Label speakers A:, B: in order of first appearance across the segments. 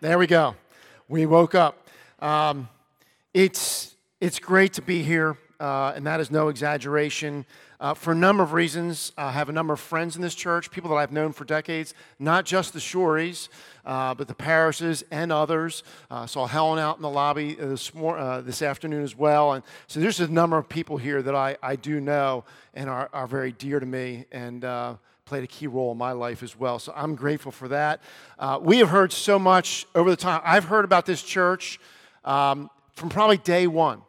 A: there we go. We woke up. Um, it's, it's great to be here, uh, and that is no exaggeration. Uh, for a number of reasons, I have a number of friends in this church, people that I've known for decades, not just the Shoreys, uh, but the parishes and others. Uh, saw Helen out in the lobby this, mor- uh, this afternoon as well. And so there's a number of people here that I, I do know and are, are very dear to me. And uh, played a key role in my life as well. So I'm grateful for that. Uh, we have heard so much over the time. I've heard about this church um, from probably day one,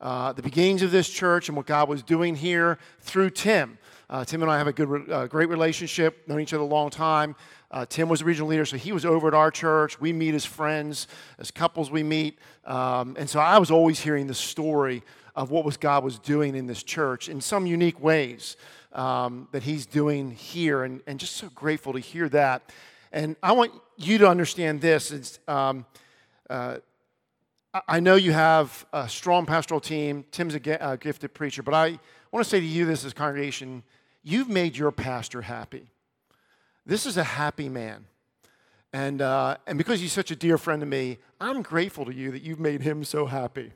A: uh, the beginnings of this church and what God was doing here through Tim. Uh, Tim and I have a good, uh, great relationship, known each other a long time. Uh, Tim was a regional leader, so he was over at our church. We meet as friends, as couples we meet. Um, and so I was always hearing the story of what was God was doing in this church in some unique ways um, that he's doing here, and, and just so grateful to hear that. And I want you to understand this. It's, um, uh, I know you have a strong pastoral team. Tim's a, gifted preacher, but I want to say to you this as congregation, you've made your pastor happy. This is a happy man. And, uh, and because he's such a dear friend to me, I'm grateful to you that you've made him so happy.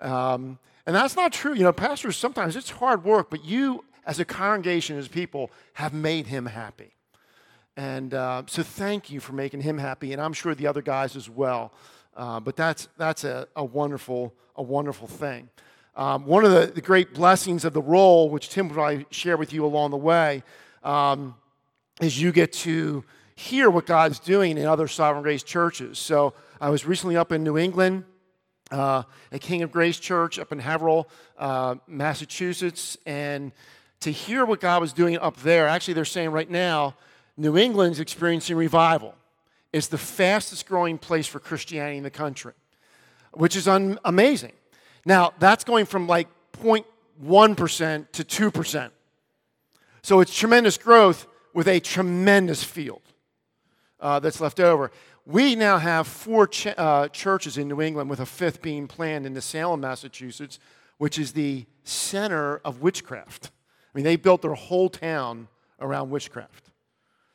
A: Um, and that's not true. You know, pastors, sometimes it's hard work, but you as a congregation, as people, have made him happy. And uh, so thank you for making him happy, and I'm sure the other guys as well. Uh, but that's, that's a, a, wonderful, a wonderful thing. Um, one of the, the, great blessings of the role, which Tim will I share with you along the way, um, is you get to hear what God's doing in other Sovereign Grace churches. So I was recently up in New England uh, at King of Grace Church up in Haverhill, uh, Massachusetts, and to hear what God was doing up there. Actually, they're saying right now, New England's experiencing revival. It's the fastest growing place for Christianity in the country, which is un- amazing. Now, that's going from like 0.1% to 2%. So it's tremendous growth with a tremendous field uh, that's left over. We now have four ch- uh, churches in New England, with a fifth being planned in the Salem, Massachusetts, which is the center of witchcraft. I mean, they built their whole town around witchcraft.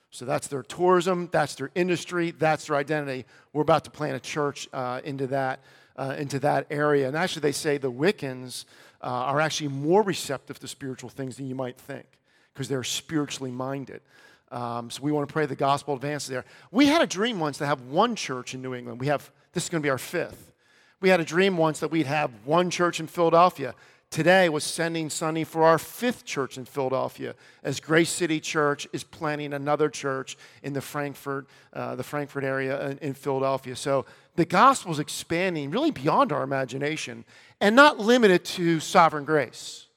A: So that's their tourism, that's their industry, that's their identity. We're about to plant a church uh, into, that, uh, into that area. And actually, they say the Wiccans uh, are actually more receptive to spiritual things than you might think because they're spiritually minded. Um, so we want to pray the gospel advances there. We had a dream once to have one church in New England. We have, this is going to be our fifth. We had a dream once that we'd have one church in Philadelphia today was sending Sunday for our fifth church in Philadelphia, as Grace City Church is planning another church in the Frankford, uh, the Frankford area in, in Philadelphia. So the gospel is expanding really beyond our imagination and not limited to sovereign grace.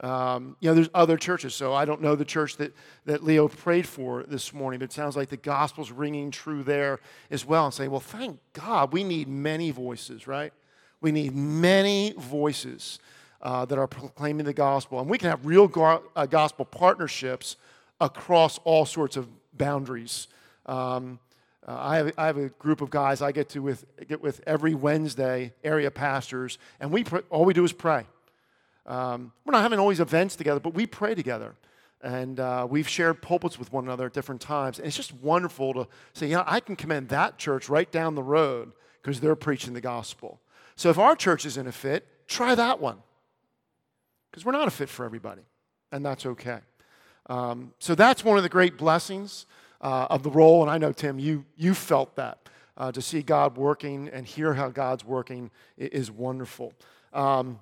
A: Um, you know, there's other churches. So I don't know the church that, that Leo prayed for this morning, but it sounds like the gospel's ringing true there as well. And say, well, thank God we need many voices, right? We need many voices uh, that are proclaiming the gospel. And we can have real go- uh, gospel partnerships across all sorts of boundaries. Um, uh, I, have, I have a group of guys I get to with, get with every Wednesday, area pastors, and we pr- all we do is pray. Um, we're not having always events together, but we pray together. And uh, we've shared pulpits with one another at different times. And it's just wonderful to say, yeah, I can commend that church right down the road because they're preaching the gospel. So if our church isn't a fit, try that one because we're not a fit for everybody, and that's okay. Um, so that's one of the great blessings uh, of the role, and I know, Tim, you, you felt that. Uh, to see God working and hear how God's working is wonderful. Um,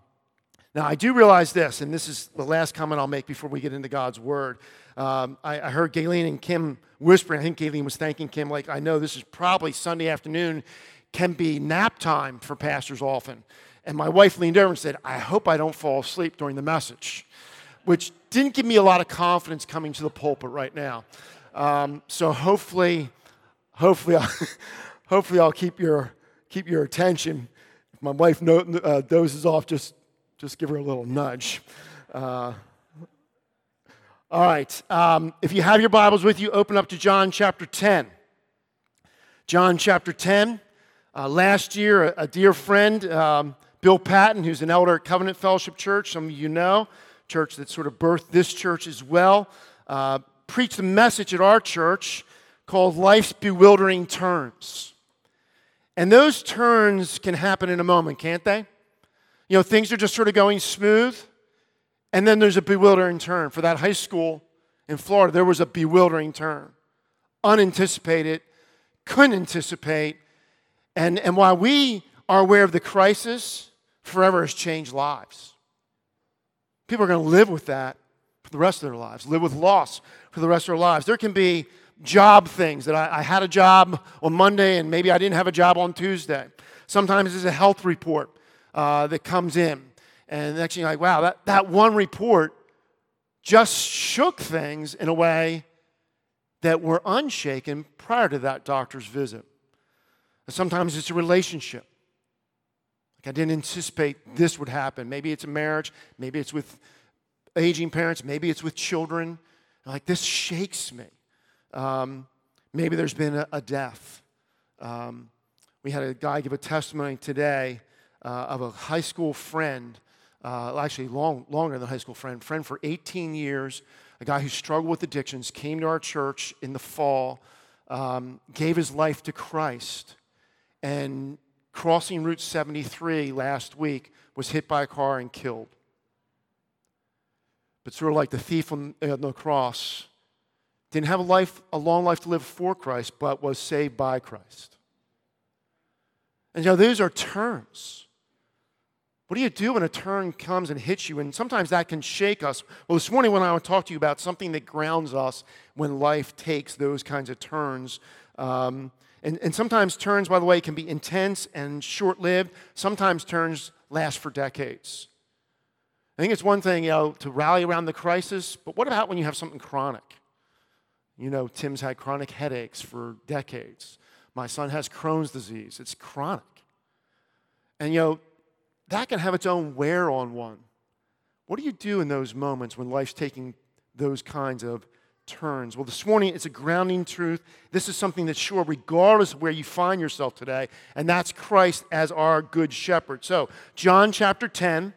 A: now, I do realize this, and this is the last comment I'll make before we get into God's Word. Um, I, I, heard Galen and Kim whispering. I think Galen was thanking Kim, like, I know this is probably Sunday afternoon, can be nap time for pastors often. And my wife leaned over and said, I hope I don't fall asleep during the message, which didn't give me a lot of confidence coming to the pulpit right now. Um, so hopefully, hopefully, I'll, hopefully I'll keep your, keep your attention. If my wife no, uh, dozes off, just, just give her a little nudge. Uh, all right. Um, if you have your Bibles with you, open up to John chapter 10. John chapter 10. Uh, last year, a, a dear friend um, Bill Patton, who's an elder at Covenant Fellowship Church, some of you know, church that sort of birthed this church as well, uh, preached a message at our church called Life's Bewildering Turns. And those turns can happen in a moment, can't they? You know, things are just sort of going smooth, and then there's a bewildering turn. For that high school in Florida, there was a bewildering turn. Unanticipated, couldn't anticipate. And, and while we are aware of the crisis, forever has changed lives. People are going to live with that for the rest of their lives, live with loss for the rest of their lives. There can be job things that I, I had a job on Monday and maybe I didn't have a job on Tuesday. Sometimes there's a health report uh, that comes in. And the next thing you're like, wow, that, that one report just shook things in a way that were unshaken prior to that doctor's visit. Sometimes it's a relationship. Like I didn't anticipate this would happen. Maybe it's a marriage, maybe it's with aging parents, maybe it's with children. Like this shakes me. Um, maybe there's been a, a death. Um, we had a guy give a testimony today uh, of a high school friend, uh, actually long, longer than a high school friend, friend for 18 years, a guy who struggled with addictions, came to our church in the fall, um, gave his life to Christ, and crossing Route 73 last week was hit by a car and killed. But sort of like the thief on, on the cross, didn't have a life, a long life to live for Christ, but was saved by Christ. And you know, these are terms. What do you do when a turn comes and hits you? And sometimes that can shake us. Well, this morning when I want to talk to you about something that grounds us when life takes those kinds of turns. Um, and, and sometimes turns, by the way, can be intense and short lived. Sometimes turns last for decades. I think it's one thing, you know, to rally around the crisis, but what about when you have something chronic? You know, Tim's had chronic headaches for decades. My son has Crohn's disease. It's chronic. And, you know, that can have its own wear on one. What do you do in those moments when life's taking those kinds of turns? Well, this morning it's a grounding truth. This is something that's sure, regardless of where you find yourself today, and that's Christ as our good shepherd. So, John chapter 10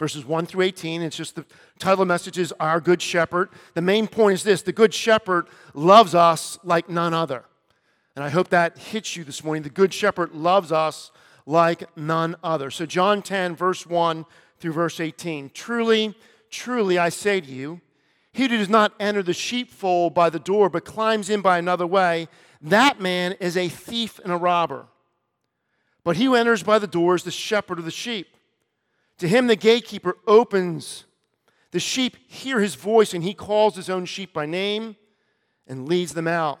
A: verses 1 through 18. It's just the title of the message is Our Good Shepherd. The main point is this the Good Shepherd loves us like none other. And I hope that hits you this morning. The Good Shepherd loves us like none other. So, John 10, verse 1 through verse 18. Truly, truly, I say to you, he who does not enter the sheepfold by the door, but climbs in by another way, that man is a thief and a robber. But he who enters by the door is the shepherd of the sheep. To him, the gatekeeper opens. The sheep hear his voice, and he calls his own sheep by name and leads them out.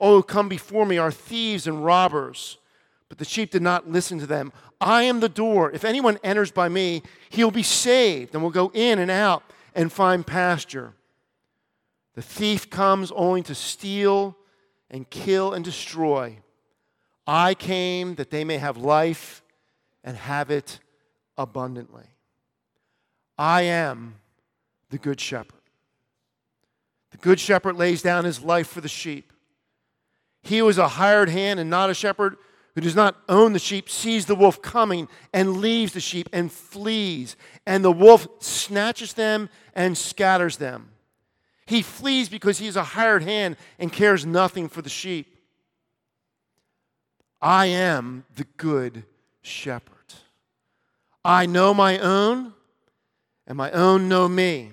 A: Who come before me are thieves and robbers. But the sheep did not listen to them. I am the door. If anyone enters by me, he will be saved and will go in and out and find pasture. The thief comes only to steal and kill and destroy. I came that they may have life and have it abundantly. I am the good shepherd. The good shepherd lays down his life for the sheep. He who is a hired hand and not a shepherd, who does not own the sheep, sees the wolf coming and leaves the sheep and flees, and the wolf snatches them and scatters them. He flees because he is a hired hand and cares nothing for the sheep. I am the good shepherd. I know my own, and my own know me.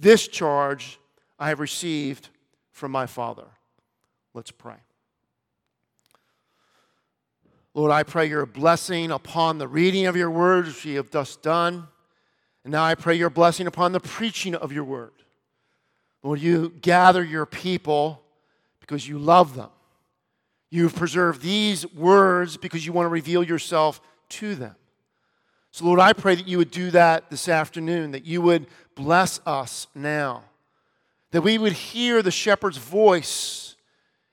A: This charge I have received from my Father. Let's pray. Lord, I pray your blessing upon the reading of your word, which we have thus done. And now I pray your blessing upon the preaching of your word. Lord, you gather your people because you love them. You've preserved these words because you want to reveal yourself to them. So, Lord, I pray that you would do that this afternoon, that you would bless us now, that we would hear the shepherd's voice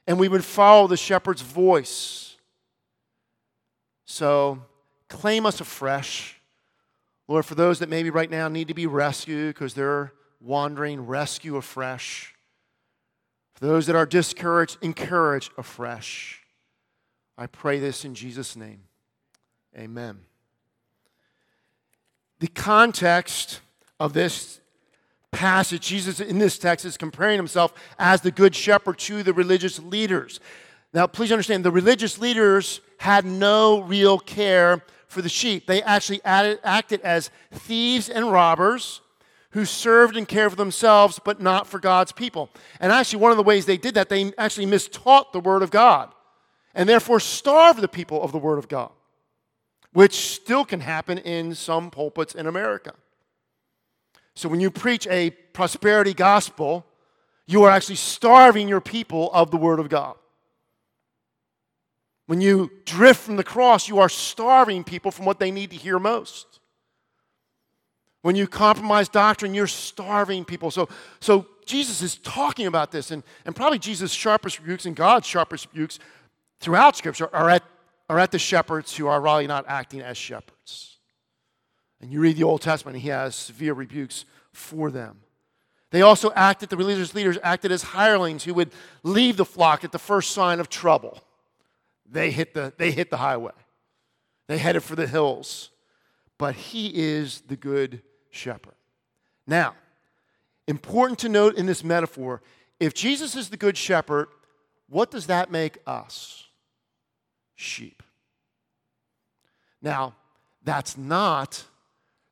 A: and we would follow the shepherd's voice. So, claim us afresh. Lord, for those that maybe right now need to be rescued because they're wandering, rescue afresh. For those that are discouraged, encourage afresh. I pray this in Jesus' name. Amen. The context of this passage, Jesus in this text is comparing himself as the good shepherd to the religious leaders. Now, please understand, the religious leaders had no real care for the sheep. They actually acted as thieves and robbers who served and cared for themselves, but not for God's people. And actually, one of the ways they did that, they actually mistaught the Word of God and therefore starved the people of the Word of God, which still can happen in some pulpits in America. So when you preach a prosperity gospel, you are actually starving your people of the Word of God. When you drift from the cross, you are starving people from what they need to hear most. When you compromise doctrine, you're starving people. So, so Jesus is talking about this, and, and probably Jesus' sharpest rebukes and God's sharpest rebukes throughout Scripture are at, are at the shepherds who are really not acting as shepherds. And you read the Old Testament, and he has severe rebukes for them. They also acted, the religious leaders acted as hirelings who would leave the flock at the first sign of trouble. They hit the, they hit the highway, they headed for the hills. But he is the good shepherd. Now, important to note in this metaphor if Jesus is the good shepherd, what does that make us? Sheep. Now, that's not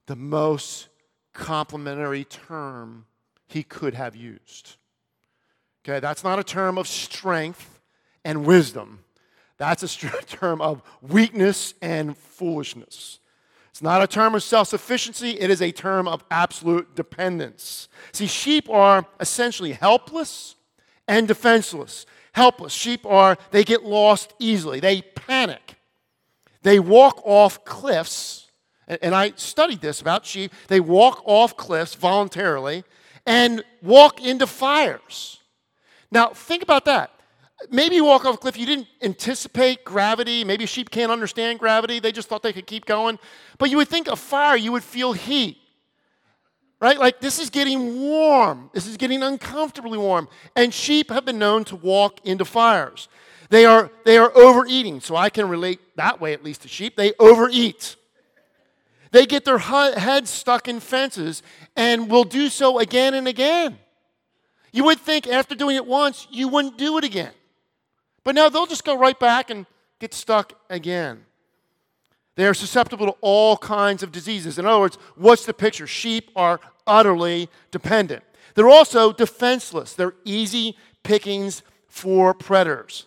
A: the most complimentary term he could have used. Okay, that's not a term of strength and wisdom. That's a term of weakness and foolishness. It's not a term of self sufficiency, it is a term of absolute dependence. See, sheep are essentially helpless and defenseless. Helpless. Sheep are, they get lost easily, they panic. They walk off cliffs, and I studied this about sheep. They walk off cliffs voluntarily and walk into fires. Now, think about that. Maybe you walk off a cliff, you didn't anticipate gravity. Maybe sheep can't understand gravity. They just thought they could keep going. But you would think a fire, you would feel heat. Right? Like this is getting warm. This is getting uncomfortably warm. And sheep have been known to walk into fires. They are, they are overeating. So I can relate that way, at least to sheep. They overeat. They get their heads stuck in fences and will do so again and again. You would think after doing it once, you wouldn't do it again. But now they'll just go right back and get stuck again. They are susceptible to all kinds of diseases. In other words, what's the picture? Sheep are utterly dependent. They're also defenseless. They're easy pickings for predators.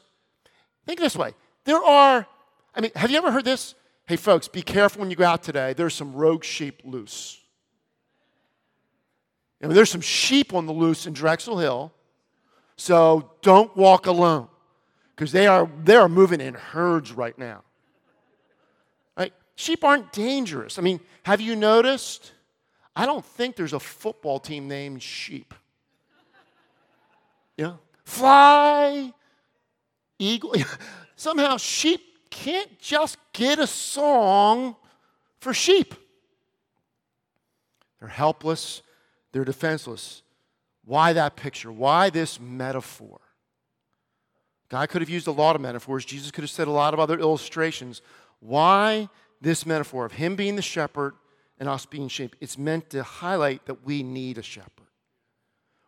A: Think this way there are, I mean, have you ever heard this? Hey, folks, be careful when you go out today. There's some rogue sheep loose. I mean, there's some sheep on the loose in Drexel Hill, so don't walk alone because they are, they are moving in herds right now. Right? Sheep aren't dangerous. I mean, have you noticed? I don't think there's a football team named Sheep. Yeah? Fly, eagle. Somehow, sheep can't just get a song for sheep. They're helpless, they're defenseless. Why that picture? Why this metaphor? God could have used a lot of metaphors. Jesus could have said a lot of other illustrations. Why this metaphor of Him being the shepherd and us being sheep? It's meant to highlight that we need a shepherd.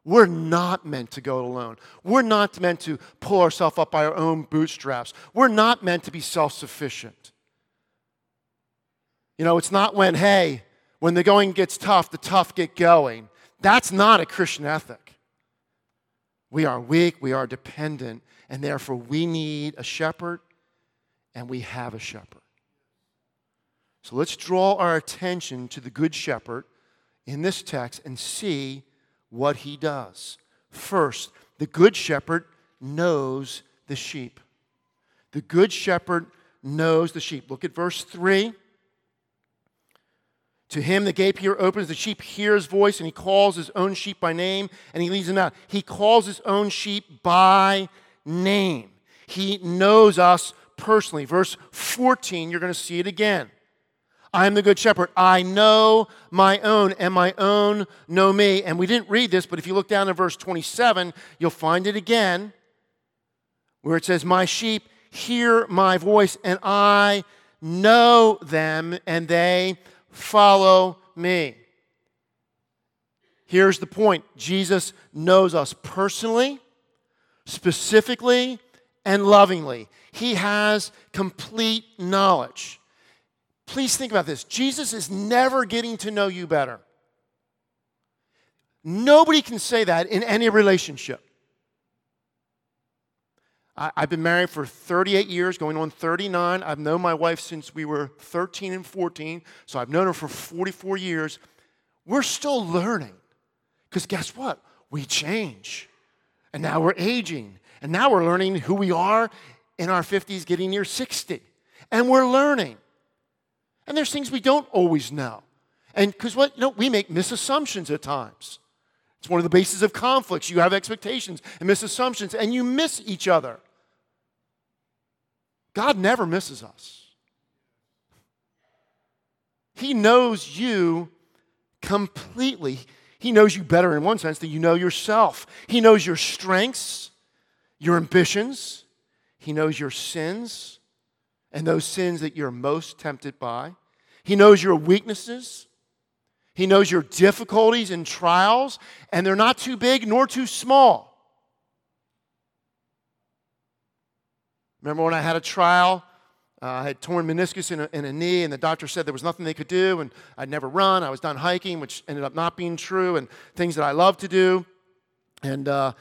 A: We're not meant to go it alone. We're not meant to pull ourselves up by our own bootstraps. We're not meant to be self sufficient. You know, it's not when, hey, when the going gets tough, the tough get going. That's not a Christian ethic. We are weak, we are dependent, and therefore we need a shepherd and we have a shepherd. So let's draw our attention to the Good Shepherd in this text and see what he does. First, the Good Shepherd knows the sheep. The Good Shepherd knows the sheep. Look at verse 3. To him, the gatekeeper opens, the sheep hear his voice, and he calls his own sheep by name, and he leads them out. He calls his own sheep by name. He knows us personally. Verse 14, you're going to see it again. I am the good shepherd. I know my own, and my own know me. And we didn't read this, but if you look down in verse 27, you'll find it again, where it says, My sheep hear my voice, and I know them, and they follow me. Here's the point Jesus knows us personally, specifically, and lovingly. He has complete knowledge. Please think about this Jesus is never getting to know you better. Nobody can say that in any relationship. I, have been married for 38 years, going on 39. I've known my wife since we were 13 and 14, so I've known her for 44 years. We're still learning. Because guess what? We change. And now we're aging. And now we're learning who we are in our 50s, getting near 60. And we're learning. And there's things we don't always know. And because what, you know, we make misassumptions at times. It's one of the bases of conflicts. You have expectations and misassumptions, and you miss each other. God never misses us. He knows you completely. He knows you better in one sense than you know yourself. He knows your strengths, your ambitions. He knows your sins and those sins that you're most tempted by. He knows your weaknesses. He knows your difficulties and trials, and they're not too big nor too small. Remember when I had a trial? Uh, I had torn meniscus in a, in a, knee, and the doctor said there was nothing they could do, and I'd never run. I was done hiking, which ended up not being true, and things that I love to do. And, uh,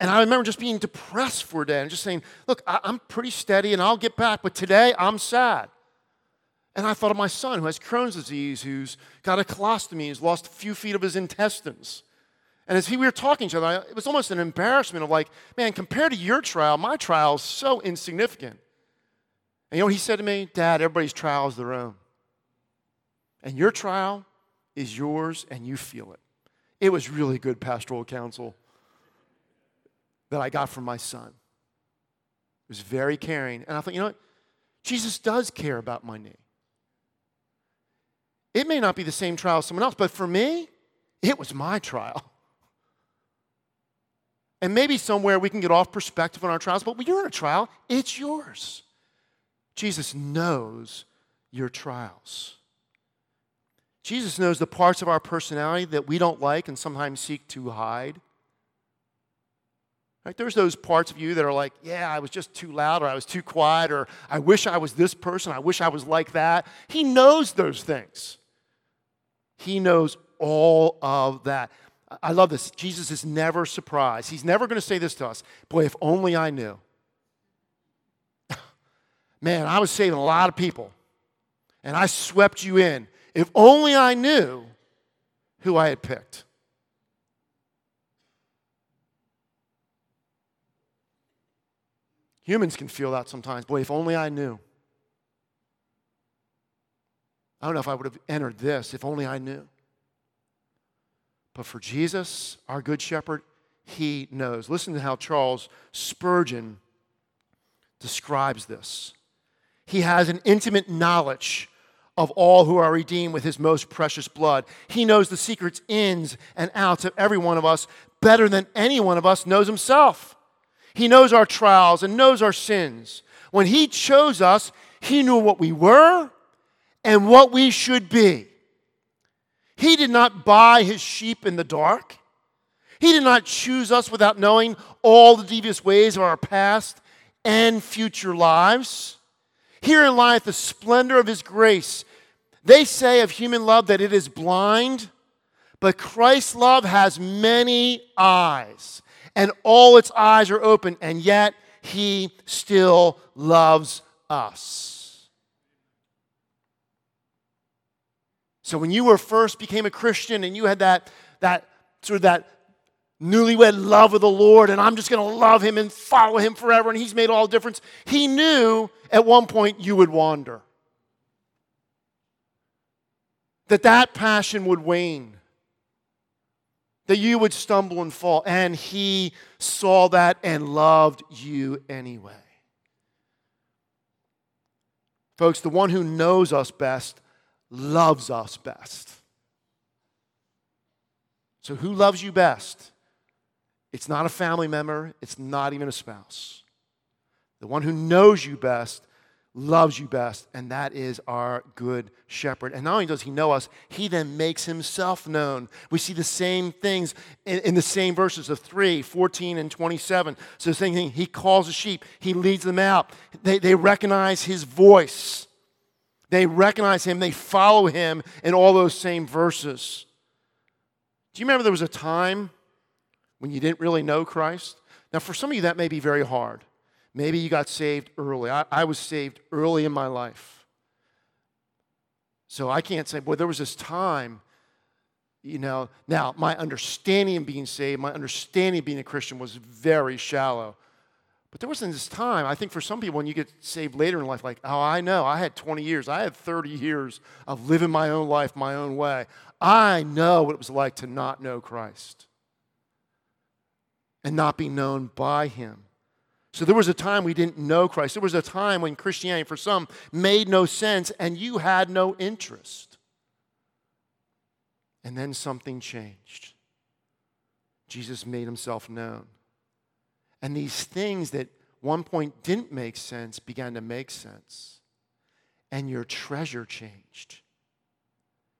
A: and I remember just being depressed for a day and just saying, Look, I, I'm pretty steady and I'll get back, but today I'm sad. And I thought of my son who has Crohn's disease, who's got a colostomy, who's lost a few feet of his intestines. And as he, we were talking to each other, it was almost an embarrassment of like, man, compared to your trial, my trial is so insignificant. And you know what he said to me? Dad, everybody's trial is their own. And your trial is yours and you feel it. It was really good pastoral counsel that I got from my son. It was very caring. And I thought, you know what? Jesus does care about my knee. It may not be the same trial as someone else, but for me, it was my trial. And maybe somewhere we can get off perspective on our trials, but when you're in a trial, it's yours. Jesus knows your trials. Jesus knows the parts of our personality that we don't like and sometimes seek to hide. Right? There's those parts of you that are like, yeah, I was just too loud, or I was too quiet, or I wish I was this person, I wish I was like that. He knows those things. He knows all of that. I love this. Jesus is never surprised. He's never going to say this to us Boy, if only I knew. Man, I was saving a lot of people, and I swept you in. If only I knew who I had picked. Humans can feel that sometimes. Boy, if only I knew. I don't know if I would have entered this if only I knew. But for Jesus, our good shepherd, he knows. Listen to how Charles Spurgeon describes this. He has an intimate knowledge of all who are redeemed with his most precious blood. He knows the secrets, ins, and outs of every one of us better than any one of us knows himself. He knows our trials and knows our sins. When he chose us, he knew what we were and what we should be. He did not buy his sheep in the dark. He did not choose us without knowing all the devious ways of our past and future lives. Herein lieth the splendor of his grace. They say of human love that it is blind, but Christ's love has many eyes, and all its eyes are open, and yet he still loves us. So when you were first became a Christian and you had that, that sort of that newlywed love of the Lord, and I'm just going to love him and follow him forever, and he's made all the difference. He knew at one point you would wander, that that passion would wane, that you would stumble and fall, and he saw that and loved you anyway. Folks, the one who knows us best loves us best. So, who loves you best? It's not a family member, it's not even a spouse. The one who knows you best loves you best, and that is our good shepherd. And not only does he know us, he then makes himself known. We see the same things in, in, the same verses of 3, 14, and 27. So the same thing, he calls the sheep, he leads them out. They, they recognize his voice, they recognize him, they follow him in all those same verses. Do you remember there was a time when you didn't really know Christ? Now, for some of you, that may be very hard. Maybe you got saved early. I, I was saved early in my life. So I can't say, boy, there was this time, you know. Now, my understanding of being saved, my understanding of being a Christian was very shallow. But there wasn't this time. I think for some people, when you get saved later in life, like, oh, I know, I had 20 years, I had 30 years of living my own life my own way. I know what it was like to not know Christ and not be known by him. So there was a time we didn't know Christ. There was a time when Christianity, for some, made no sense and you had no interest. And then something changed. Jesus made himself known. And these things that one point didn't make sense began to make sense. And your treasure changed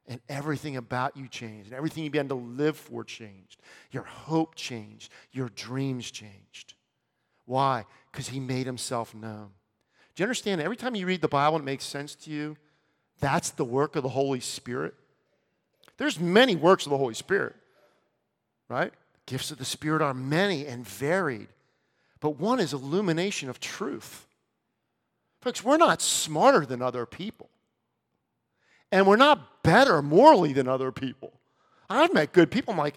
A: and everything about you changed, and everything you began to live for changed. Your hope changed, your dreams changed. Why? Because he made himself known. Do you understand? Every time you read the Bible and it makes sense to you, that's the work of the Holy Spirit. There's many works of the Holy Spirit, right? Gifts of the Spirit are many and varied, but one is illumination of truth. Folks, we're not smarter than other people. And we're not better morally than other people. I've met good people. I'm like,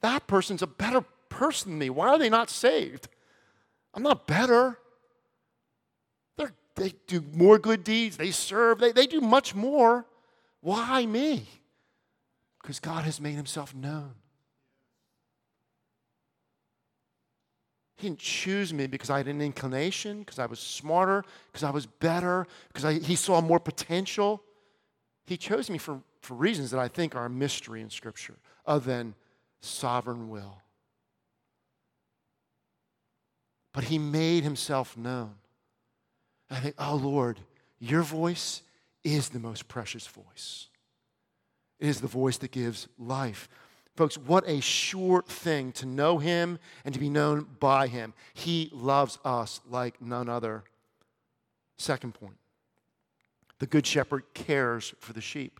A: that person's a better person than me. Why are they not saved? I'm not better. They're, they do more good deeds, they serve, they, they do much more. Why me? Because God has made himself known. He didn't choose me because I had an inclination, because I was smarter, because I was better, because I, he saw more potential. He chose me for, for reasons that I think are a mystery in Scripture, other than sovereign will. But he made himself known. I think, oh Lord, your voice is the most precious voice. It is the voice that gives life. Folks, what a sure thing to know him and to be known by him. He loves us like none other. Second point the Good Shepherd cares for the sheep.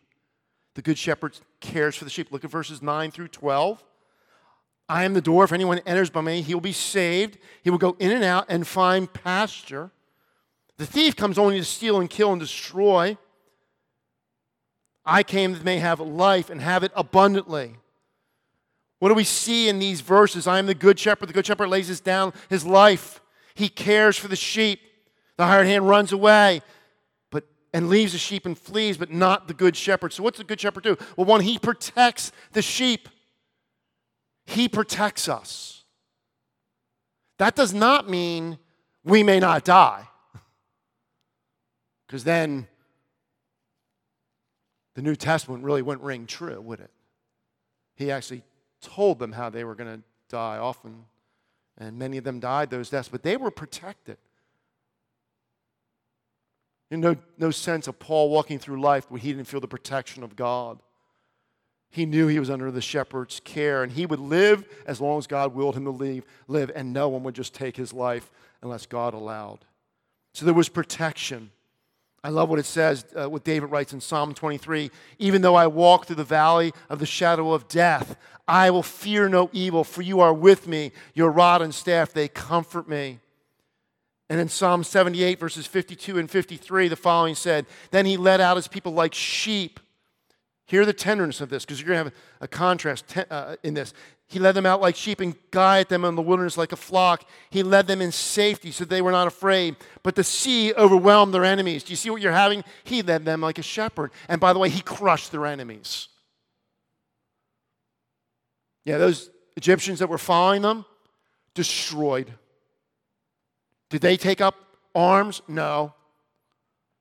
A: The Good Shepherd cares for the sheep. Look at verses 9 through 12. I am the door. If anyone enters by me, he will be saved. He will go in and out and find pasture. The thief comes only to steal and kill and destroy. I came that they may have life and have it abundantly. What do we see in these verses? I am the good shepherd. The good shepherd lays his down his life. He cares for the sheep. The hired hand runs away but, and leaves the sheep and flees, but not the good shepherd. So, what's the good shepherd do? Well, one, he protects the sheep, he protects us. That does not mean we may not die, because then the New Testament really wouldn't ring true, would it? He actually told them how they were going to die often, and many of them died those deaths, but they were protected. No, no sense of Paul walking through life where he didn't feel the protection of God. He knew he was under the shepherd's care, and he would live as long as God willed him to leave, live, and no one would just take his life unless God allowed. So there was protection. I love what it says, uh, what David writes in Psalm 23 Even though I walk through the valley of the shadow of death, I will fear no evil, for you are with me. Your rod and staff, they comfort me. And in Psalm 78, verses 52 and 53, the following said, Then he led out his people like sheep. Hear the tenderness of this, because you're going to have a contrast uh, in this. He led them out like sheep and guided them in the wilderness like a flock. He led them in safety so they were not afraid. But the sea overwhelmed their enemies. Do you see what you're having? He led them like a shepherd. And by the way, he crushed their enemies. Yeah, those Egyptians that were following them, destroyed. Did they take up arms? No.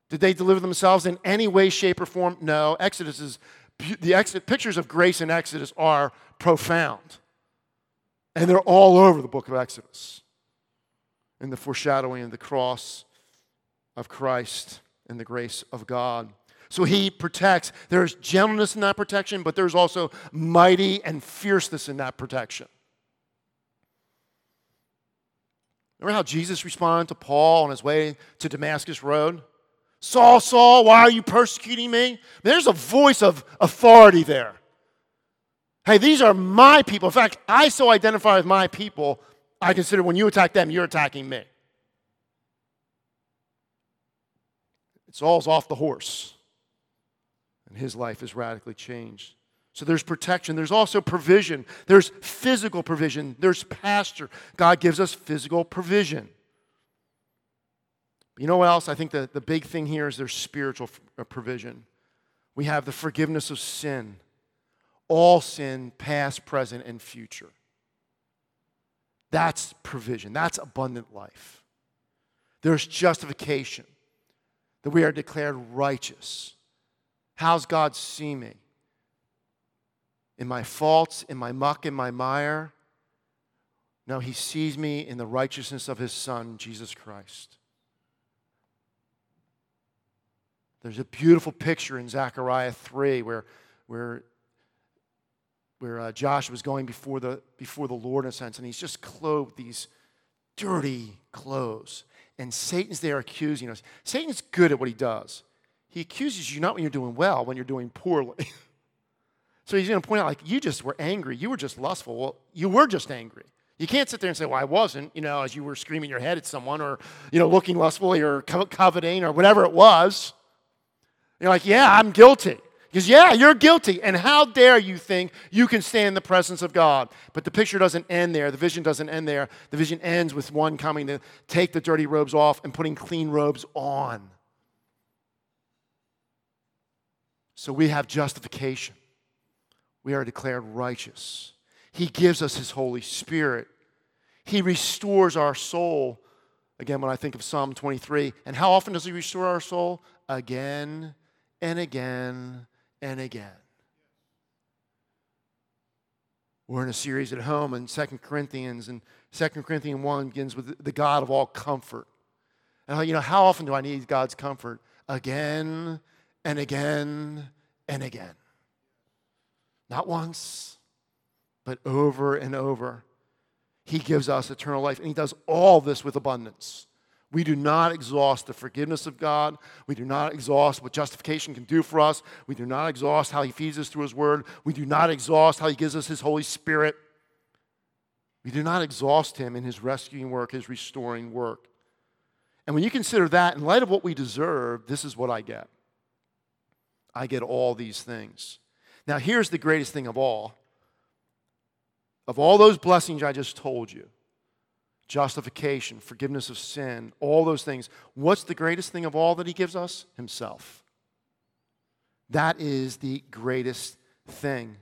A: Did they deliver themselves in any way, shape, or form? No. Exodus is the exit, pictures of grace in Exodus are profound. And they're all over the book of Exodus in the foreshadowing of the cross of Christ and the grace of God. So he protects. There's gentleness in that protection, but there's also mighty and fierceness in that protection. Remember how Jesus responded to Paul on his way to Damascus Road? Saul, Saul, why are you persecuting me? There's a voice of authority there. Hey, these are my people. In fact, I so identify with my people, I consider when you attack them, you're attacking me. Saul's off the horse, and his life is radically changed. So there's protection. There's also provision. There's physical provision. There's pasture. God gives us physical provision. You know what else? I think the, the big thing here is there's spiritual uh, provision. We have the forgiveness of sin, all sin, past, present, and future. That's provision. That's abundant life. There's justification, that we are declared righteous. How's God see me? in my faults, in my muck, in my mire. No, he sees me in the righteousness of his Son, Jesus Christ. There's a beautiful picture in Zechariah 3 where, where, where uh, Joshua was going before the, before the Lord in a sense, and he's just clothed these dirty clothes. And Satan's there accusing us. Satan's good at what he does. He accuses you not when you're doing well, when you're doing poorly. So he's going to point out, like, you just were angry. You were just lustful. Well, you were just angry. You can't sit there and say, well, I wasn't, you know, as you were screaming your head at someone or, you know, looking lustfully or coveting or whatever it was. You're like, yeah, I'm guilty. Because, yeah, you're guilty. And how dare you think you can stand in the presence of God? But the picture doesn't end there. The vision doesn't end there. The vision ends with one coming to take the dirty robes off and putting clean robes on. So we have justification we are declared righteous. He gives us His Holy Spirit. He restores our soul. Again, when I think of Psalm 23, and how often does He restore our soul? Again and again and again. We're in a series at home in Second Corinthians, and Second Corinthians 1 begins with the God of all comfort. And you know, how often do I need God's comfort? Again and again and again. Not once, but over and over. He gives us eternal life, and He does all this with abundance. We do not exhaust the forgiveness of God. We do not exhaust what justification can do for us. We do not exhaust how He feeds us through His Word. We do not exhaust how He gives us His Holy Spirit. We do not exhaust Him in His rescuing work, His restoring work. And when you consider that, in light of what we deserve, this is what I get I get all these things. Now, here's the greatest thing of all. Of all those blessings I just told you justification, forgiveness of sin, all those things what's the greatest thing of all that He gives us? Himself. That is the greatest thing.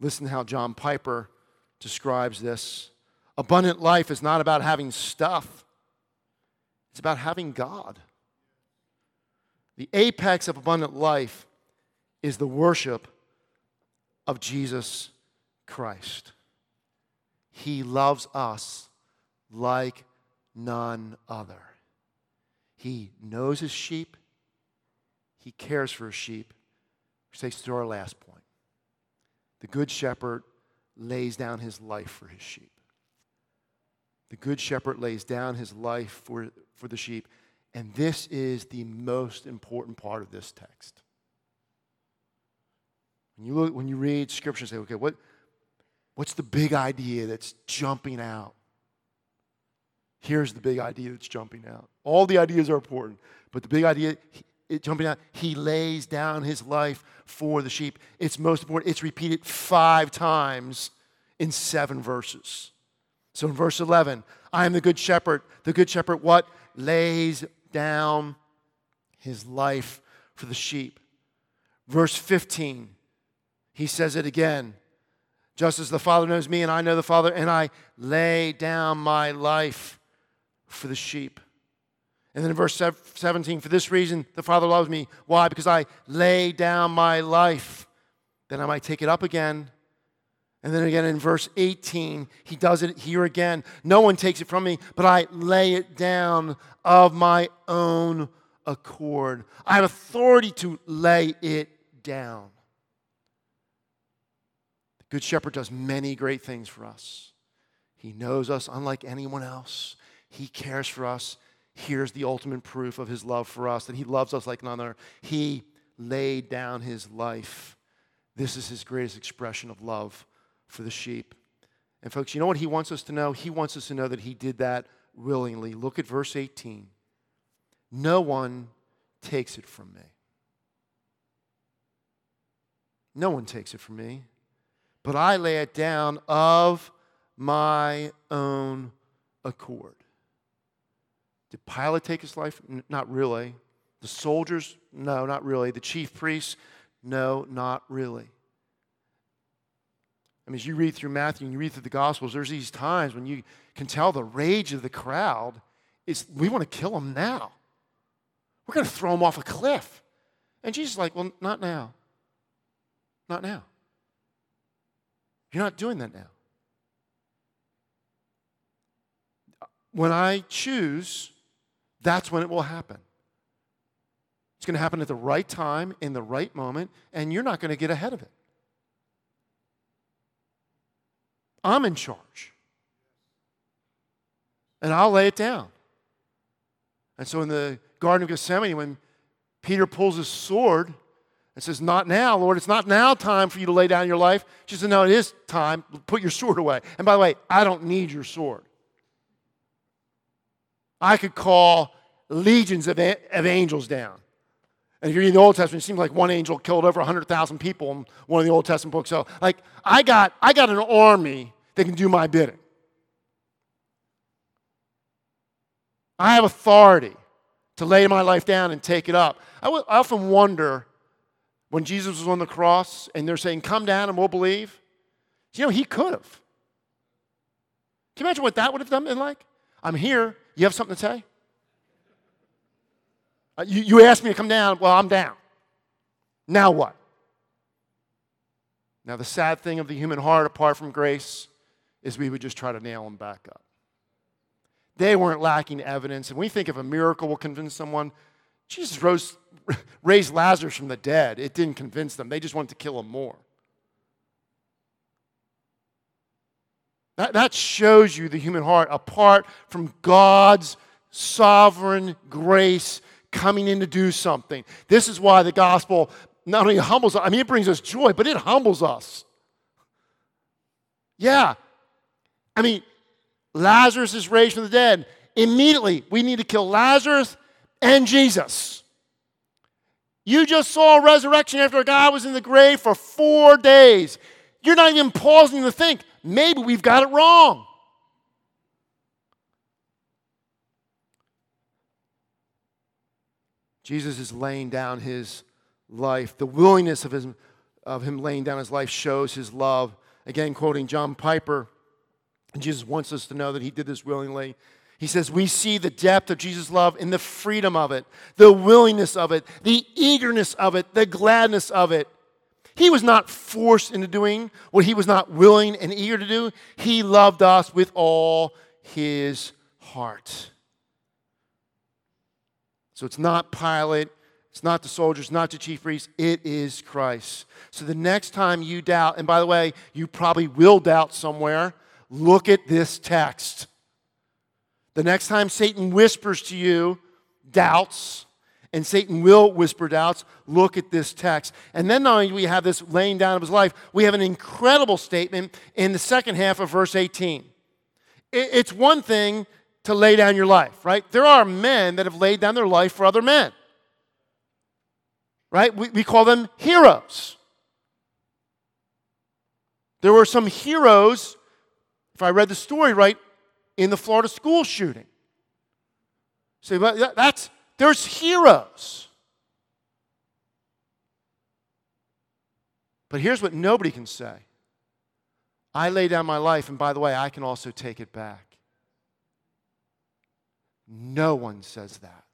A: Listen to how John Piper describes this. Abundant life is not about having stuff, it's about having God. The apex of abundant life is the worship of Jesus Christ. He loves us like none other. He knows his sheep, he cares for his sheep, which takes us to our last point. The good shepherd lays down his life for his sheep. The good shepherd lays down his life for, for the sheep. And this is the most important part of this text. When you, look, when you read scripture and say, okay, what, what's the big idea that's jumping out? Here's the big idea that's jumping out. All the ideas are important, but the big idea it, jumping out, he lays down his life for the sheep. It's most important. It's repeated five times in seven verses. So in verse 11, I am the good shepherd. The good shepherd, what? Lays down his life for the sheep. Verse 15, he says it again. Just as the Father knows me and I know the Father, and I lay down my life for the sheep. And then in verse 17, for this reason the Father loves me. Why? Because I lay down my life, that I might take it up again. And then again in verse 18, he does it here again. No one takes it from me, but I lay it down of my own accord. I have authority to lay it down. The Good Shepherd does many great things for us. He knows us unlike anyone else, He cares for us. Here's the ultimate proof of His love for us that He loves us like none other. He laid down His life. This is His greatest expression of love for the sheep. And, folks, you know what He wants us to know? He wants us to know that He did that willingly. Look at verse 18. No one takes it from me. No one takes it from me, but I lay it down of my own accord. Did Pilate take his life? N- not really. The soldiers? No, not really. The chief priests? No, not really. I mean, as you read through Matthew and you read through the Gospels, there's these times when you can tell the rage of the crowd is we want to kill him now. We're going to throw him off a cliff. And Jesus is like, well, not now. Not now. You're not doing that now. When I choose, that's when it will happen. It's going to happen at the right time, in the right moment, and you're not going to get ahead of it. I'm in charge. And I'll lay it down. And so in the Garden of Gethsemane, when Peter pulls his sword and says, Not now, Lord, it's not now time for you to lay down your life. She says, No, it is time. Put your sword away. And by the way, I don't need your sword. I could call legions of, of angels down. And if you read the Old Testament, it seems like one angel killed over 100,000 people in one of the Old Testament books. So, like, I got, I got an army that can do my bidding. I have authority to lay my life down and take it up. I, w- I often wonder when Jesus was on the cross and they're saying, Come down and we'll believe. You know, he could have. Can you imagine what that would have done been like? I'm here. You have something to say? Uh, you, you asked me to come down. Well, I'm down. Now what? Now, the sad thing of the human heart, apart from grace, is we would just try to nail them back up. They weren't lacking evidence. And we think if a miracle will convince someone, Jesus rose, raised Lazarus from the dead. It didn't convince them, they just wanted to kill him more. That, that shows you the human heart apart from God's sovereign grace coming in to do something. This is why the gospel not only humbles us, I mean, it brings us joy, but it humbles us. Yeah. I mean, Lazarus is raised from the dead. Immediately, we need to kill Lazarus and Jesus. You just saw a resurrection after a guy was in the grave for four days. You're not even pausing to think, maybe we've got it wrong. Jesus is laying down his life. The willingness of, his, of him laying down his life shows his love. Again, quoting John Piper, Jesus wants us to know that he did this willingly. He says, We see the depth of Jesus' love in the freedom of it, the willingness of it, the eagerness of it, the gladness of it. He was not forced into doing what he was not willing and eager to do. He loved us with all his heart. So it's not Pilate, it's not the soldiers, not the chief priests, it is Christ. So the next time you doubt, and by the way, you probably will doubt somewhere, Look at this text. The next time Satan whispers to you doubts, and Satan will whisper doubts, look at this text. And then not only do we have this laying down of his life, we have an incredible statement in the second half of verse 18. It's one thing to lay down your life, right? There are men that have laid down their life for other men, right? We, we call them heroes. There were some heroes, if I read the story right, in the Florida school shooting. So that's there's heroes. But here's what nobody can say I lay down my life, and by the way, I can also take it back. No one says that.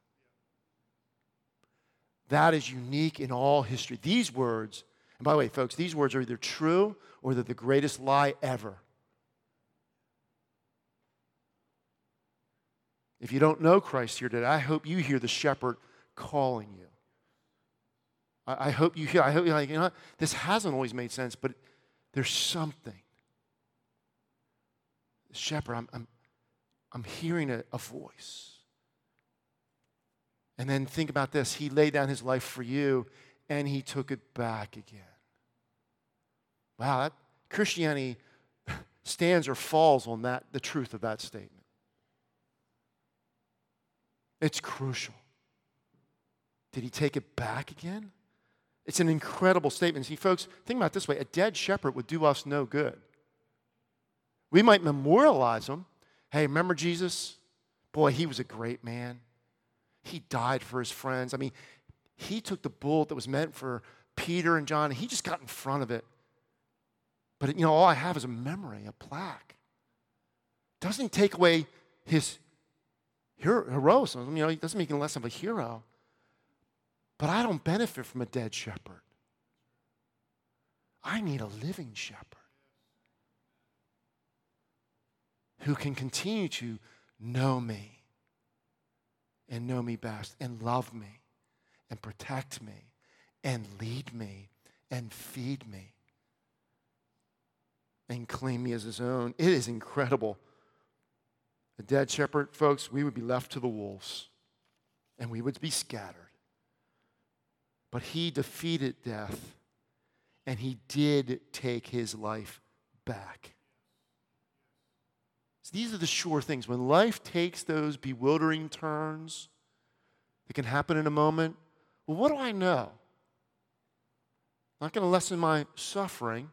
A: That is unique in all history. These words, and by the way, folks, these words are either true or they're the greatest lie ever. If you don't know Christ here today, I hope you hear the shepherd calling you. I, I hope you hear, I hope you're like, you know? This hasn't always made sense, but there's something. Shepherd, I'm, I'm, I'm hearing a, a voice. And then think about this He laid down His life for you, and He took it back again. Wow, that, Christianity stands or falls on that, the truth of that statement. It's crucial. Did he take it back again? It's an incredible statement. See, folks, think about this way a dead shepherd would do us no good. We might memorialize him. Hey, remember Jesus? Boy, he was a great man. He died for his friends. I mean, he took the bullet that was meant for Peter and John, and he just got in front of it. But, you know, all I have is a memory, a plaque. Doesn't take away his heroism. You know, he doesn't make him less of a hero. But I don't benefit from a dead shepherd. I need a living shepherd who can continue to know me and know me best and love me and protect me and lead me and feed me and claim me as his own. It is incredible. A dead shepherd, folks, we would be left to the wolves and we would be scattered. But he defeated death and he did take his life back. So these are the sure things. When life takes those bewildering turns that can happen in a moment, well, what do I know? Not going to lessen my suffering,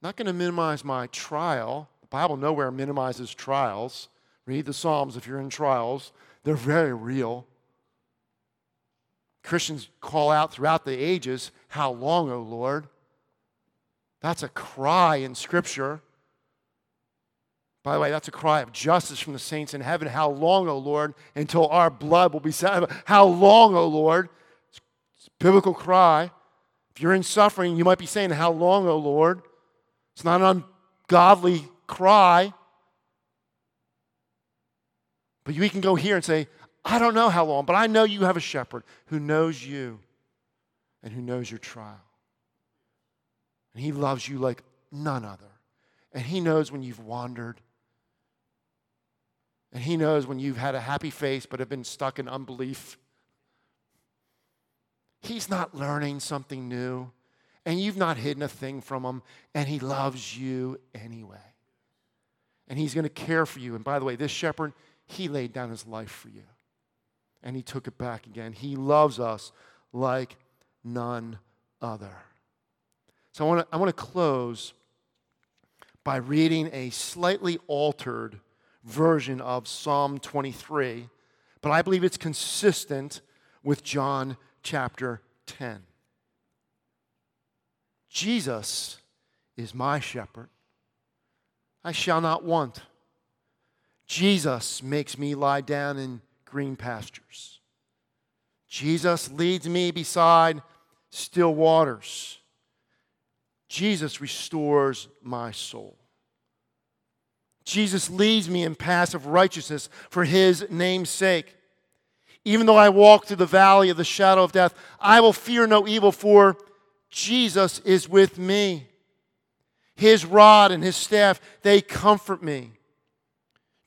A: not going to minimize my trial. Bible nowhere minimizes trials. Read the Psalms if you're in trials, they're very real. Christians call out throughout the ages, How long, O Lord? That's a cry in Scripture. By the way, that's a cry of justice from the saints in heaven. How long, O Lord, until our blood will be satisfied? How long, O Lord? It's a biblical cry. If you're in suffering, you might be saying, How long, O Lord? It's not an ungodly cry. But we can go here and say, I don't know how long, but I know you have a shepherd who knows you and who knows your trial. And he loves you like none other. And he knows when you've wandered. And he knows when you've had a happy face but have been stuck in unbelief. He's not learning something new. And you've not hidden a thing from him. And he loves you anyway. And he's going to care for you. And by the way, this shepherd, he laid down his life for you and he took it back again. He loves us like none other. So I want to I want to close by reading a slightly altered version of Psalm 23, but I believe it's consistent with John chapter 10. Jesus is my shepherd. I shall not want. Jesus makes me lie down in green pastures. Jesus leads me beside still waters. Jesus restores my soul. Jesus leads me in paths of righteousness for his name's sake. Even though I walk through the valley of the shadow of death, I will fear no evil, for Jesus is with me. His rod and his staff, they comfort me.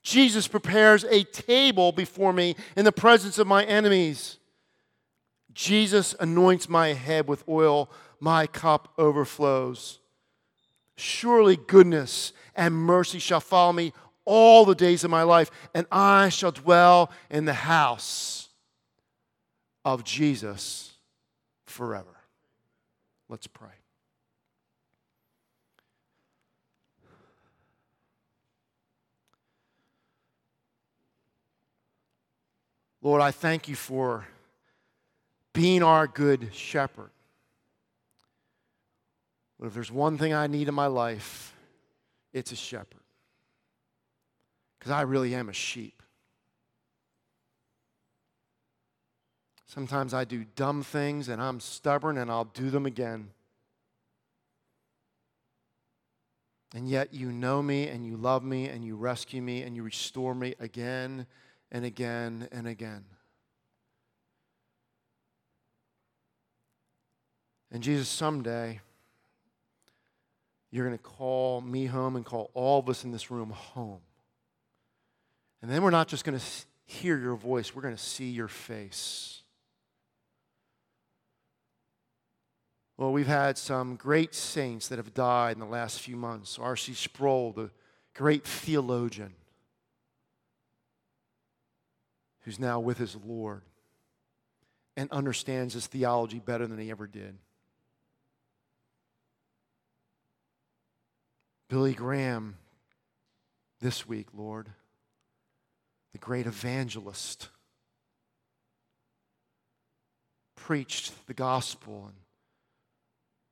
A: Jesus prepares a table before me in the presence of my enemies. Jesus anoints my head with oil, my cup overflows. Surely goodness and mercy shall follow me all the days of my life, and I shall dwell in the house of Jesus forever. Let's pray. Lord, I thank you for being our good shepherd. But if there's one thing I need in my life, it's a shepherd. Because I really am a sheep. Sometimes I do dumb things and I'm stubborn and I'll do them again. And yet you know me and you love me and you rescue me and you restore me again and again and again. And Jesus, someday, you're going to call me home and call all of us in this room home. And then we're not just going to hear your voice, we're going to see your face. Well, we've had some great saints that have died in the last few months. R.C. Sproul, the great theologian who's now with his Lord and understands his theology better than he ever did. Billy Graham this week, Lord, the great evangelist, preached the gospel and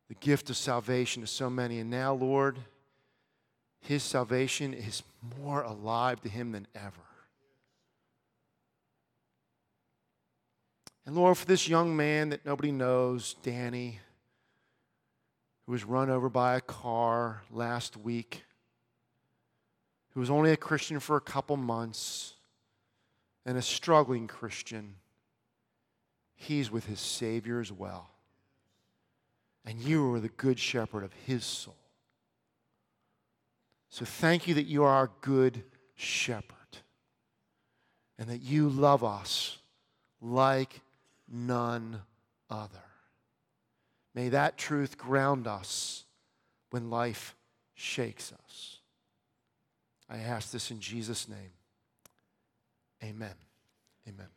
A: the gift of salvation to so many. And now, Lord, his salvation is more alive to him than ever. And Lord, for this young man that nobody knows, Danny, who was run over by a car last week, who was only a Christian for a couple months, and a struggling Christian, he's with his Savior as well. And you are the good shepherd of his soul. So thank you that you are our good shepherd and that you love us like none other. May that truth ground us when life shakes us. I ask this in Jesus' name. Amen. Amen.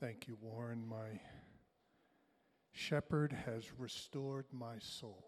B: Thank you, Warren. My shepherd has restored my soul.